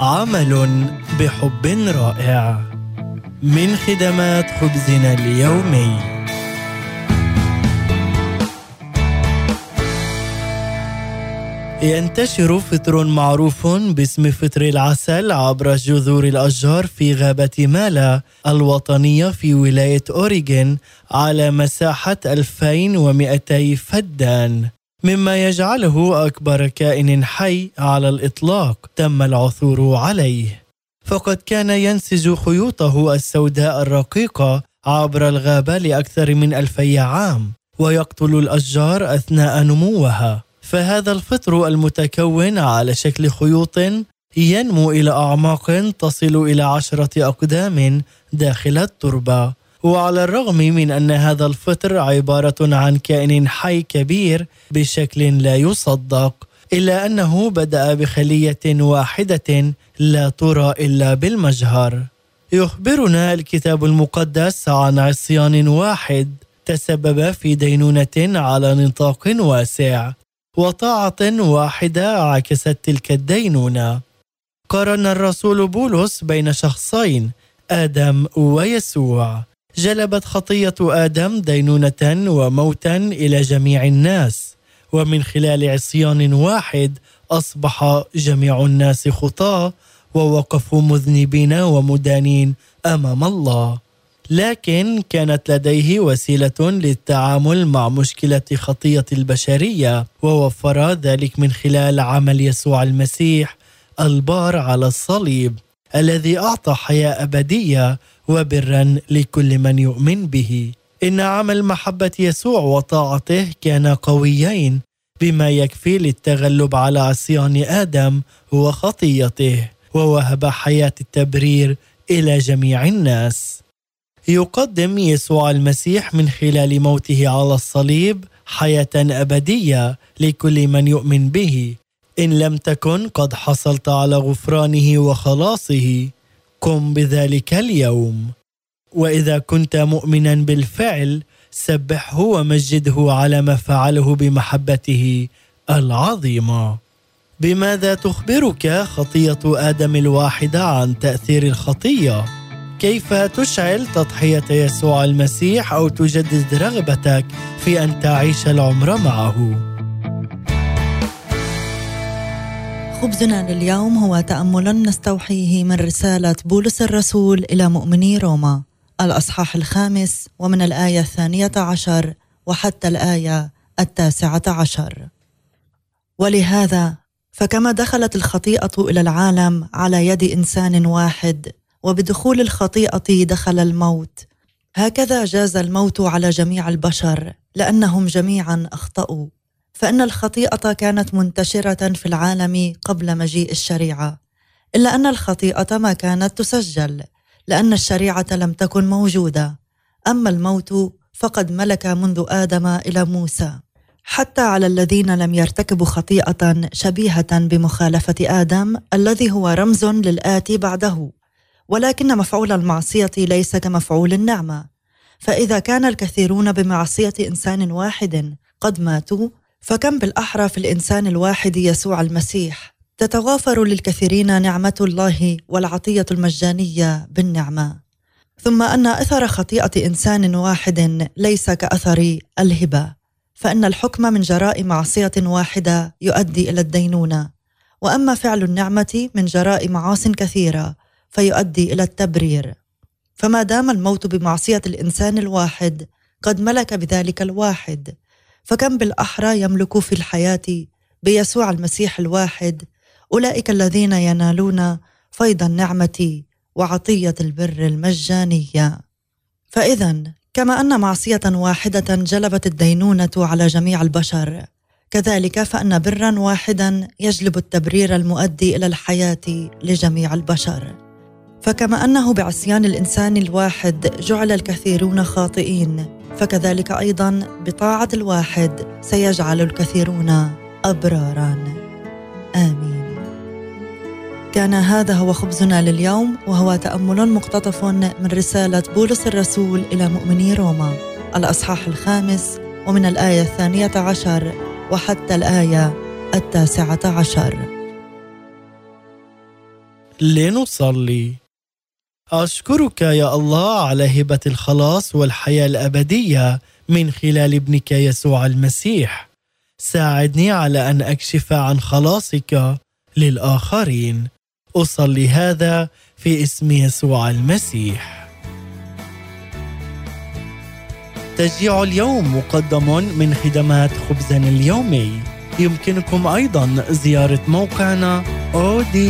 عمل بحب رائع من خدمات خبزنا اليومي. ينتشر فطر معروف باسم فطر العسل عبر جذور الأشجار في غابة مالا الوطنية في ولاية أوريغون على مساحة 2200 فدان. مما يجعله أكبر كائن حي على الإطلاق تم العثور عليه. فقد كان ينسج خيوطه السوداء الرقيقة عبر الغابة لأكثر من ألفي عام ويقتل الأشجار أثناء نموها. فهذا الفطر المتكون على شكل خيوط ينمو إلى أعماق تصل إلى عشرة أقدام داخل التربة. وعلى الرغم من أن هذا الفطر عبارة عن كائن حي كبير بشكل لا يصدق إلا أنه بدأ بخلية واحدة لا ترى إلا بالمجهر. يخبرنا الكتاب المقدس عن عصيان واحد تسبب في دينونة على نطاق واسع وطاعة واحدة عكست تلك الدينونة. قارن الرسول بولس بين شخصين آدم ويسوع. جلبت خطية آدم دينونة وموتا إلى جميع الناس ومن خلال عصيان واحد أصبح جميع الناس خطاة ووقفوا مذنبين ومدانين أمام الله. لكن كانت لديه وسيلة للتعامل مع مشكلة خطية البشرية ووفر ذلك من خلال عمل يسوع المسيح البار على الصليب. الذي أعطى حياة أبدية وبرا لكل من يؤمن به. إن عمل محبه يسوع وطاعته كان قويين بما يكفي للتغلب على عصيان آدم وخطيته ووهب حياة التبرير إلى جميع الناس. يقدم يسوع المسيح من خلال موته على الصليب حياة أبدية لكل من يؤمن به. إن لم تكن قد حصلت على غفرانه وخلاصه قم بذلك اليوم. وإذا كنت مؤمنا بالفعل سبحه ومجده على ما فعله بمحبته العظيمة. بماذا تخبرك خطية آدم الواحدة عن تأثير الخطية؟ كيف تشعل تضحية يسوع المسيح أو تجدد رغبتك في أن تعيش العمر معه؟ خبزنا لليوم هو تامل نستوحيه من رسالة بولس الرسول إلى مؤمني روما. الأصحاح الخامس ومن الآية الثانية عشر وحتى الآية التاسعة عشر. ولهذا فكما دخلت الخطيئة إلى العالم على يد إنسان واحد وبدخول الخطيئة دخل الموت هكذا جاز الموت على جميع البشر لأنهم جميعا أخطأوا. فإن الخطيئة كانت منتشرة في العالم قبل مجيء الشريعة إلا أن الخطيئة ما كانت تسجل لأن الشريعة لم تكن موجودة. أما الموت فقد ملك منذ آدم إلى موسى. حتى على الذين لم يرتكبوا خطيئة شبيهة بمخالفة آدم الذي هو رمز للاتي بعده. ولكن مفعول المعصية ليس كمفعول النعمة. فإذا كان الكثيرون بمعصية إنسان واحد قد ماتوا فكم بالأحرى في الإنسان الواحد يسوع المسيح؟ تتغافر للكثيرين نعمة الله والعطية المجانية بالنعمة. ثم أن أثر خطيئة إنسان واحد ليس كأثر الهبة. فإن الحكم من جراء معصية واحدة يؤدي إلى الدينونة. وأما فعل النعمة من جراء معاص كثيرة فيؤدي إلى التبرير. فما دام الموت بمعصية الإنسان الواحد قد ملك بذلك الواحد. فكم بالأحرى يملك في الحياة بيسوع المسيح الواحد؟ أولئك الذين ينالون فيض النعمة وعطية البر المجانية. فإذا كما أن معصية واحدة جلبت الدينونة على جميع البشر كذلك فأن برا واحدا يجلب التبرير المؤدي إلى الحياة لجميع البشر. فكما أنه بعصيان الإنسان الواحد جعل الكثيرون خاطئين فكذلك أيضا بطاعة الواحد سيجعل الكثيرون أبرارا. آمين. كان هذا هو خبزنا لليوم وهو تأمل مقتطف من رسالة بولس الرسول إلى مؤمني روما. الأصحاح الخامس ومن الآية الثانية عشر وحتى الآية التاسعة عشر. لنصلي. أشكرك يا الله على هبة الخلاص والحياة الأبدية من خلال ابنك يسوع المسيح. ساعدني على أن أكشف عن خلاصك للآخرين. أصلي هذا في اسم يسوع المسيح. تشجيع اليوم مقدم من خدمات خبزنا اليومي. يمكنكم أيضا زيارة موقعنا odb.org